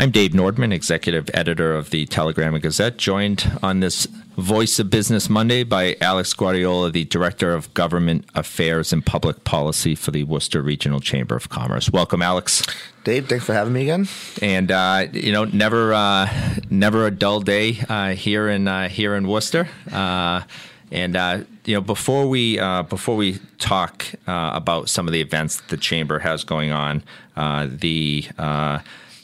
I'm Dave Nordman, executive editor of the Telegram and Gazette, joined on this Voice of Business Monday by Alex Guardiola, the director of government affairs and public policy for the Worcester Regional Chamber of Commerce. Welcome, Alex. Dave, thanks for having me again. And uh, you know, never, uh, never a dull day uh, here in uh, here in Worcester. Uh, and uh, you know, before we before we talk about some of the events that the chamber has going on, the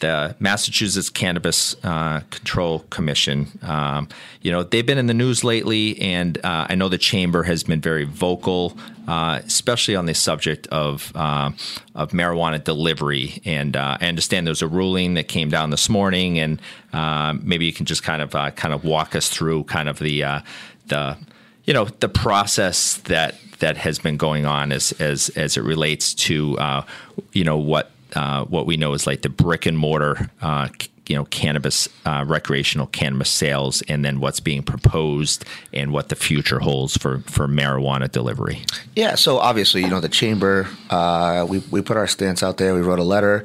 the Massachusetts Cannabis uh, Control Commission. Um, you know, they've been in the news lately, and uh, I know the chamber has been very vocal, uh, especially on the subject of uh, of marijuana delivery. And uh, I understand there's a ruling that came down this morning, and uh, maybe you can just kind of kind of walk us through kind of the the you know the process that that has been going on as as as it relates to you know what uh, what we know is like the brick and mortar, uh, you know, cannabis, uh, recreational cannabis sales, and then what's being proposed and what the future holds for, for marijuana delivery. Yeah, so obviously, you know, the chamber, uh, we, we put our stance out there. We wrote a letter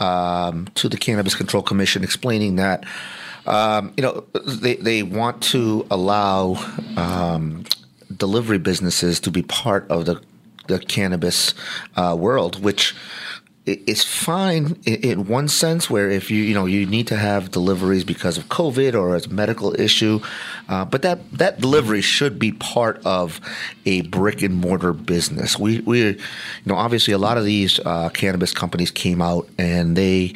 um, to the Cannabis Control Commission explaining that. Um, you know, they, they want to allow um, delivery businesses to be part of the the cannabis uh, world, which it's fine in one sense where if you you know you need to have deliveries because of COVID or it's a medical issue, uh, but that that delivery should be part of a brick and mortar business. We we you know obviously a lot of these uh, cannabis companies came out and they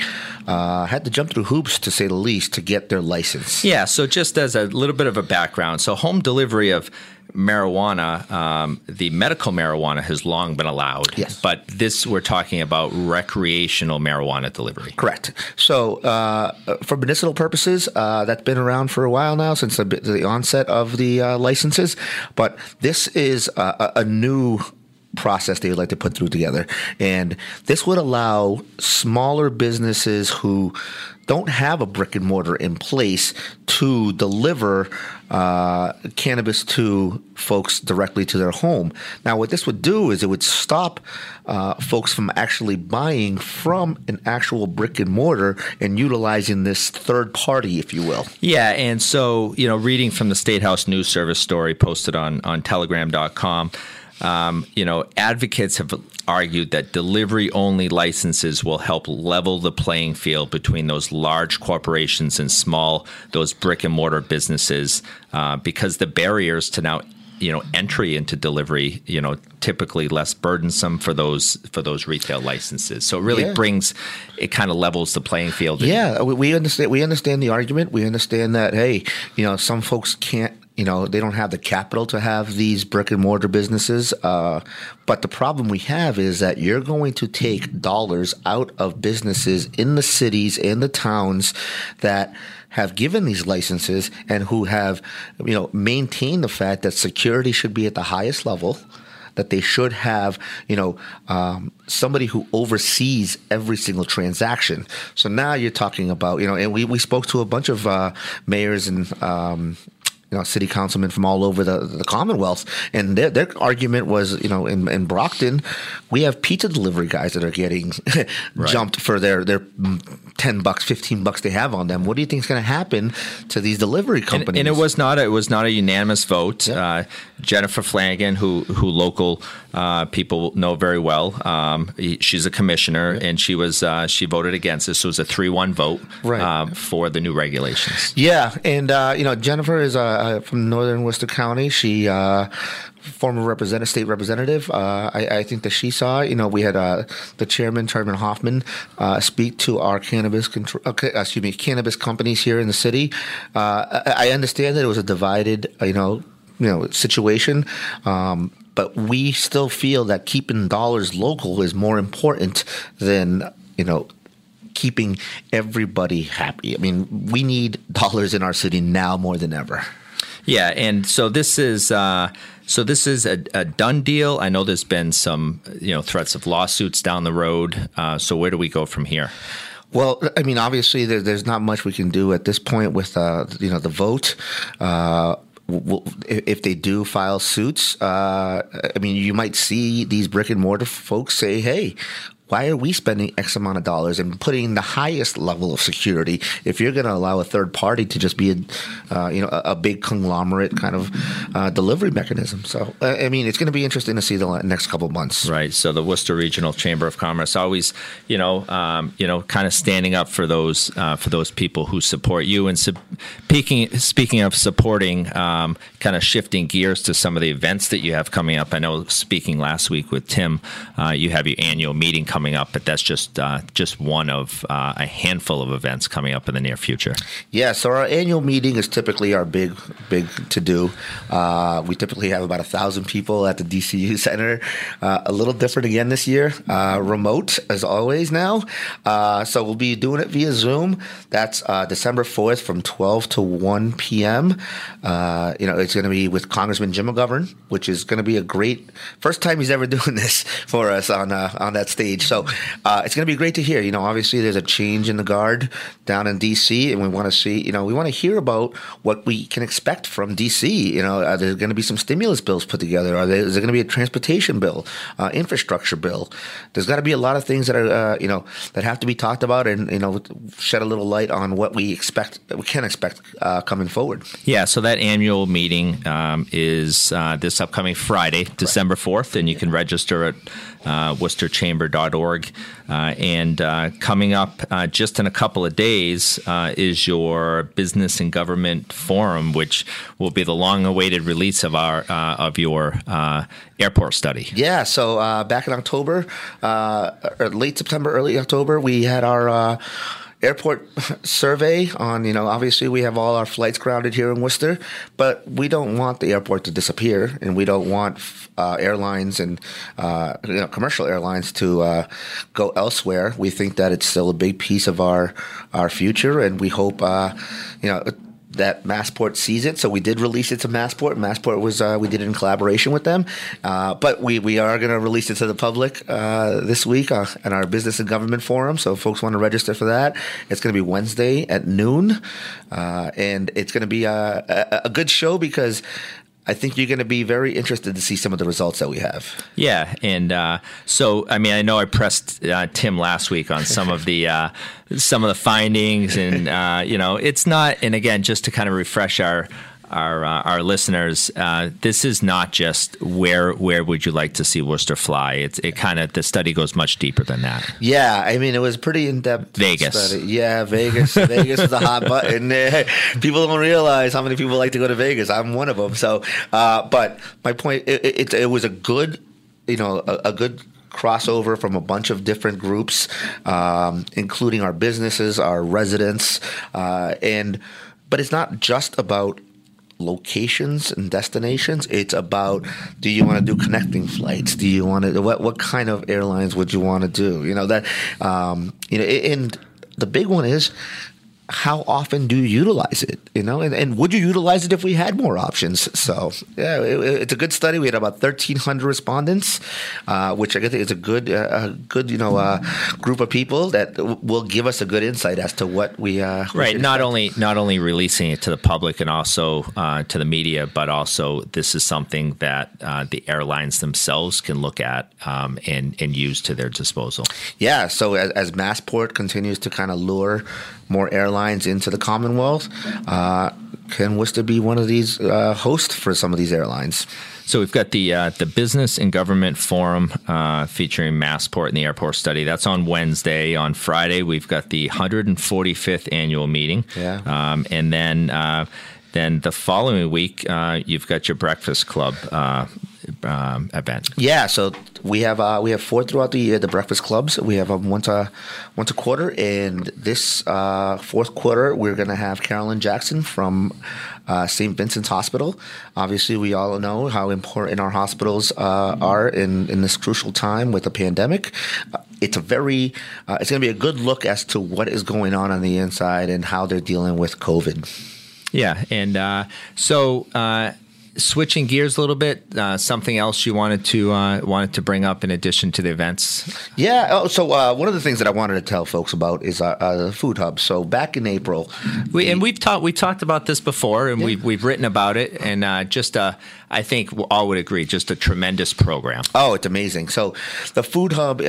uh, had to jump through hoops to say the least to get their license. Yeah. So just as a little bit of a background, so home delivery of marijuana, um, the medical marijuana has long been allowed. Yes. But this, we're talking about recreational marijuana delivery. Correct. So, uh, for medicinal purposes, uh, that's been around for a while now, since the, the onset of the uh, licenses. But this is a, a new process they would like to put through together. And this would allow smaller businesses who don't have a brick and mortar in place to deliver uh, cannabis to folks directly to their home. Now, what this would do is it would stop uh, folks from actually buying from an actual brick and mortar and utilizing this third party, if you will. Yeah, and so you know, reading from the State House News Service story posted on on Telegram.com. Um, you know, advocates have argued that delivery only licenses will help level the playing field between those large corporations and small, those brick and mortar businesses, uh, because the barriers to now you know entry into delivery you know typically less burdensome for those for those retail licenses. So it really yeah. brings it kind of levels the playing field. Yeah we understand we understand the argument. We understand that hey you know some folks can't you know they don't have the capital to have these brick and mortar businesses uh, but the problem we have is that you're going to take dollars out of businesses in the cities and the towns that have given these licenses and who have you know maintained the fact that security should be at the highest level that they should have, you know, um, somebody who oversees every single transaction. So now you're talking about, you know, and we, we spoke to a bunch of uh, mayors and um, you know, city councilmen from all over the, the Commonwealth, and their, their argument was, you know, in, in Brockton, we have pizza delivery guys that are getting right. jumped for their their ten bucks, fifteen bucks they have on them. What do you think is going to happen to these delivery companies? And, and, it was not a, it was not a unanimous vote. Uh, Jennifer Flanagan, who who local uh, people know very well, um, she's a commissioner, and she was uh, she voted against this. So it was a three one vote right. Uh, for the new regulations. Yeah, and uh, you know Jennifer is a uh, from Northern Worcester County. She uh, former representative, state representative. Uh, I, I, think that she saw. You know, we had uh, the chairman, Chairman Hoffman, uh, speak to our cannabis. Okay, excuse me, cannabis companies here in the city. I, I, understand that it was a divided, you know, you know, situation. Um, but we still feel that keeping dollars local is more important than you know keeping everybody happy. I mean, we need dollars in our city now more than ever. Yeah, and so this is uh, so this is a, a, done deal. I know there's been some you know threats of lawsuits down the road. Uh, so where do we go from here? Well, I mean, obviously, there, there's not much we can do at this point with uh, you know the vote. Uh, if they do file suits, uh, I mean, you might see these brick and mortar folks say, "Hey, why are we spending X amount of dollars and putting the highest level of security if you're going to allow a third party to just be a, uh, you know, a, a, big conglomerate kind of uh, delivery mechanism? So, I mean, it's going to be interesting to see the next couple months. Right. So the Worcester Regional Chamber of Commerce always, you know, um, you know, kind of standing up for those uh, for those people who support you. And speaking speaking of supporting, um, kind of shifting gears to some of the events that you have coming up. I know speaking last week with Tim, uh, you have your annual meeting coming coming up, but that's just uh, just one of uh, a handful of events coming up in the near future. Yeah, so our annual meeting is typically our big big to do. Uh, we typically have about a thousand people at the DCU Center. Uh, a little different again this year, uh, remote as always now. Uh, so we'll be doing it via Zoom. That's December fourth from twelve to one p.m. you know, it's going to be with Congressman Jim McGovern, which is going to be a great first time he's ever doing this for us on on that stage. So uh, it's going to be great to hear. You know, obviously there's a change in the guard down in D.C., and we want to see. You know, we want to hear about what we can expect from D.C. You know, are there going to be some stimulus bills put together? Are there, is there going to be a transportation bill, uh, infrastructure bill? There's got to be a lot of things that are uh, you know that have to be talked about, and you know, shed a little light on what we expect, we can expect uh, coming forward. Yeah. So that annual meeting um, is uh, this upcoming Friday, December fourth, and you can register at uh, worcesterchamber.org. Uh, and uh, coming up uh, just in a couple of days uh, is your business and government forum, which will be the long-awaited release of our uh, of your airport study. Yeah. So back in October, late September, early October, we had our airport survey on, you know, obviously we have all our flights grounded here in Worcester, but we don't want the airport to disappear and we don't want uh, airlines and uh, you know, commercial airlines to uh, go elsewhere. We think that it's still a big piece of our, our future and we hope, uh, you know, that Massport sees it. So we did release it to Massport. Massport was uh, we did it in collaboration with them, uh, but we we are going to release it to the public uh, this week uh, at our business and government forum. So folks want to register for that, it's going to be Wednesday at noon, uh, and it's going to be a, a, a good show because I think you're going to be very interested to see some of the results that we have. Yeah, and uh, so I mean, I know I pressed uh, Tim last week on some of the uh, some of the findings, and uh, you know, it's not. And again, just to kind of refresh our our uh, our listeners, uh, this is not just where where would you like to see Worcester fly. It's it kind of the study goes much deeper than that. Yeah, I mean it was pretty in depth. Vegas, study. yeah, Vegas. Vegas is a hot button. people don't realize how many people like to go to Vegas. I'm one of them. So, uh, but my point, it, it, it, was a good, you know, a, a good crossover from a bunch of different groups, um, including our businesses, our residents, uh, and but it's not just about locations and destinations. It's about do you want to do connecting flights? Do you want to what what kind of airlines would you want to do? You know that um, you know and the big one is how often do you utilize it? You know, and, and would you utilize it if we had more options? So yeah, it, it's a good study. We had about thirteen hundred respondents, uh, which I think is a good, uh, a good you know uh, group of people that w- will give us a good insight as to what we uh, right. Not only not only releasing it to the public and also uh, to the media, but also this is something that uh, the airlines themselves can look at um, and and use to their disposal. Yeah. So as, as Massport continues to kind of lure more airlines into the Commonwealth. Uh, can Worcester be one of these uh, hosts for some of these airlines? So we've got the uh, the business and government forum uh, featuring Massport and the airport study. That's on Wednesday. On Friday, we've got the 145th annual meeting. Yeah. Um, and then uh, then the following week, uh, you've got your breakfast club uh, um, event. Yeah, so we have uh, we have four throughout the year. The breakfast clubs we have um, once a once a quarter, and this uh, fourth quarter we're going to have Carolyn Jackson from uh, St. Vincent's Hospital. Obviously, we all know how important our hospitals uh, are in in this crucial time with the pandemic it's a very uh, it's going to be a good look as to what is going on on the inside and how they're dealing with COVID. Yeah, and uh, so uh, switching gears a little bit, uh, something else you wanted to uh, wanted to bring up in addition to the events? Yeah. Oh, so uh, one of the things that I wanted to tell folks about is uh, uh, the food hub. So back in April, we, and we've talked we talked about this before, and yeah. we've we've written about it, and uh, just I think all would agree, just a tremendous program. Oh, it's amazing. So the food hub.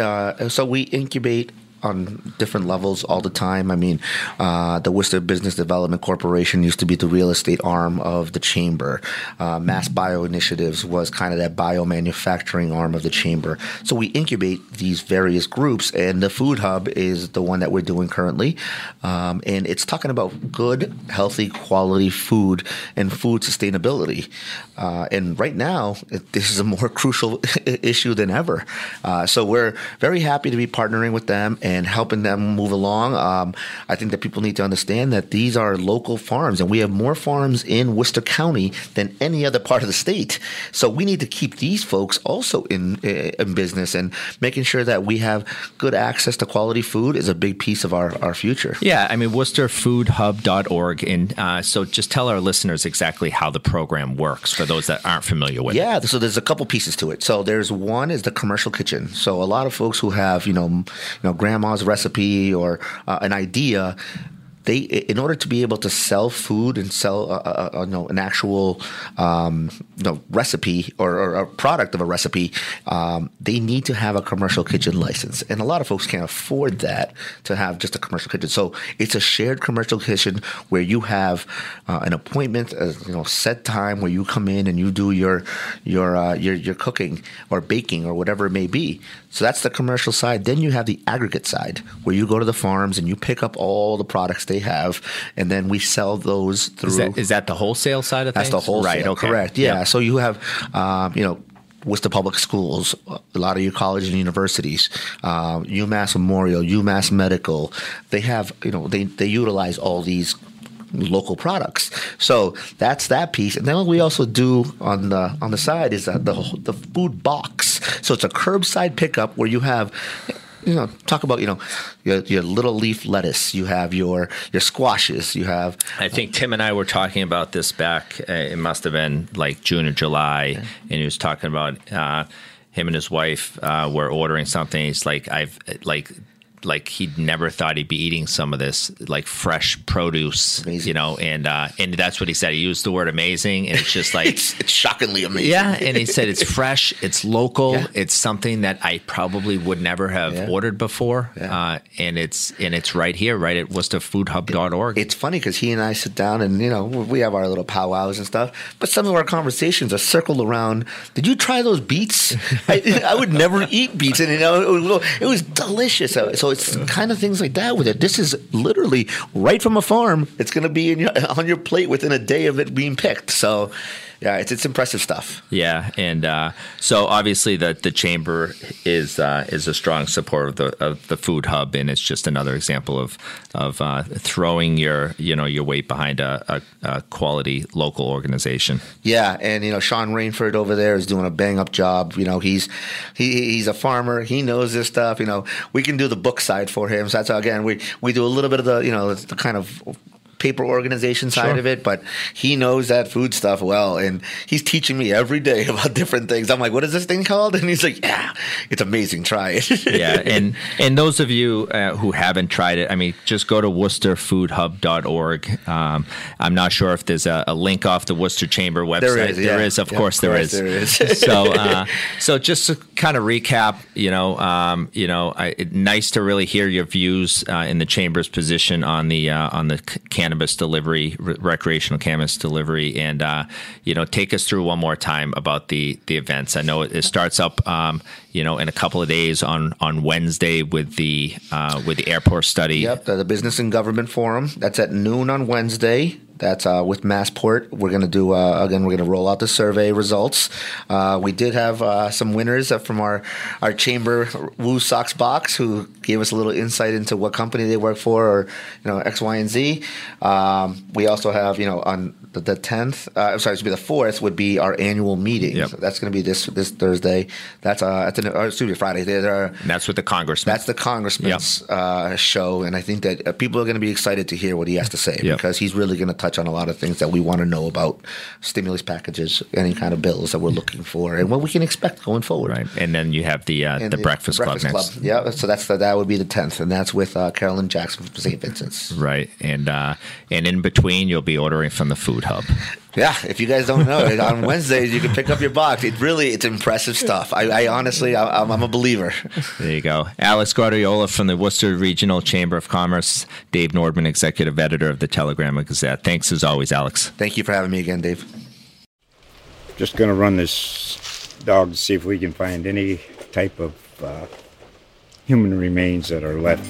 so we incubate on different levels all the time. I mean, uh, the Worcester Business Development Corporation used to be the real estate arm of the chamber. Uh, Mass Bio Initiatives was kind of that bio manufacturing arm of the chamber. So we incubate these various groups, and the Food Hub is the one that we're doing currently. Um, and it's talking about good, healthy, quality food and food sustainability. Uh, and right now, it, this is a more crucial issue than ever. Uh, so we're very happy to be partnering with them. And and helping them move along. Um, I think that people need to understand that these are local farms, and we have more farms in Worcester County than any other part of the state. So we need to keep these folks also in eh, in business, and making sure that we have good access to quality food is a big piece of our, our future. Yeah, I mean WorcesterFoodHub.org, and uh, so just tell our listeners exactly how the program works for those that aren't familiar with yeah, it. Yeah, so there's a couple pieces to it. So there's one is the commercial kitchen. So a lot of folks who have you know you know grandma grandma's recipe or uh, an idea they in order to be able to sell food and sell uh, uh, uh, no, an actual um, no, recipe or, or, a product of a recipe, um, they need to have a commercial kitchen license, and a lot of folks can't afford that to have just a commercial kitchen. So it's a shared commercial kitchen where you have uh, an appointment, a, you know, set time where you come in and you do your your uh, your your cooking or baking or whatever it may be. So that's the commercial side. Then you have the aggregate side where you go to the farms and you pick up all the products they have, and then we sell those through. Is that, is that the wholesale side of things? That's the wholesale, right? Okay. Correct. Yeah. yeah. So you have, um, you know. Worcester Public Schools, a lot of your colleges and universities, uh, UMass Memorial, UMass Medical, they have, you know, they, they utilize all these local products. So that's that piece. And then what we also do on the on the side is the the food box. So it's a curbside pickup where you have you know, talk about you know your, your little leaf lettuce. You have your your squashes. You have. I think Tim and I were talking about this back. Uh, it must have been like June or July, and he was talking about uh, him and his wife uh, were ordering something. He's like, I've like like he'd never thought he'd be eating some of this like fresh produce, amazing. you know, and uh, and that's what he said. He used the word amazing, and it's just like it's, it's, shockingly amazing. Yeah, and he said it's fresh, it's local, yeah. it's something that I probably would never have yeah. ordered before, yeah. uh, and it's and it's right here, right at WorcesterFoodHub.org. It's funny because he and I sit down and you know we have our little powwows and stuff, but some of our conversations are circled around. Did you try those beets? I, I, would never eat beets, and you know it was, it was delicious. So it's kind of things like that with it. This is literally right from a farm. It's going to be your, on your plate within a day of it being picked. So yeah, it's it's impressive stuff. Yeah, and uh, so obviously the the chamber is uh, is a strong supporter of the of the food hub, and it's just another example of of uh, throwing your you know your weight behind a, a, a, quality local organization. Yeah, and you know Sean Rainford over there is doing a bang up job. You know he's he, he's a farmer. He knows this stuff. You know we can do the book side for him. So that's again we we do a little bit of the you know the kind of paper organization side sure. of it, but he knows that food stuff well, and he's teaching me every day about different things. I'm like, "What is this thing called?" And he's like, "Yeah, it's amazing. Try it." yeah, and and those of you uh, who haven't tried it, I mean, just go to WorcesterFoodHub.org. Um, I'm not sure if there's a, a, link off the Worcester Chamber website. There is, yeah. there is of, yeah, course, of course, there is. There is. so, uh, so just to kind of recap, you know, um, you know, I, nice to really hear your views uh, in the chamber's position on the uh, on the cannabis cannabis delivery, re- recreational cannabis delivery, and uh, you know, take us through one more time about the the events. I know it, it starts up, um, you know, in a couple of days on on Wednesday with the uh, with the airport study. Yep, the, the Business and Government Forum. That's at noon on Wednesday. That's uh, with Massport. We're going to do uh, again. We're going to roll out the survey results. Uh, we did have uh, some winners from our our chamber Woo Sox box who gave us a little insight into what company they work for, or you know X, Y, and Z. Um, we also have you know on the tenth. Uh, sorry, to be the fourth would be our annual meeting. Yep. So that's going to be this this Thursday. That's uh, that's an, uh, excuse me, Friday. There, are, that's with the congressman. that's the congressman's uh, show, and I think that uh, people are going to be excited to hear what he has to say Yep. because he's really going to touch on a lot of things that we want to know about stimulus packages, any kind of bills that we're looking for, and what we can expect going forward. right. And then you have the uh, And the, Breakfast, Club next. Yeah, so that's the, that would be the tenth, and that's with uh, Carolyn Jackson from St. Vincent's. Right. And uh, and in between you'll be ordering from the food hub. Yeah, if you guys don't know, on Wednesdays you can pick up your box. It really, it's impressive stuff. I, I honestly, I'm, I'm a believer. There you go. Alex Guardiola from the Worcester Regional Chamber of Commerce, Dave Nordman, executive editor of the Telegram and Gazette. Thanks as always, Alex. Thank you for having me again, Dave. Just gonna run this dog to see if we can find any type of uh, human remains that are left.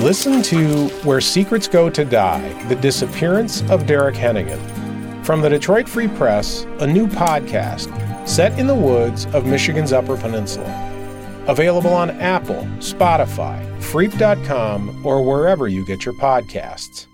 Listen to Where Secrets Go to Die The Disappearance of Derek Hennigan. From the Detroit Free Press, a new podcast set in the woods of Michigan's Upper Peninsula. Available on Apple, Spotify, Freep.com, or wherever you get your podcasts.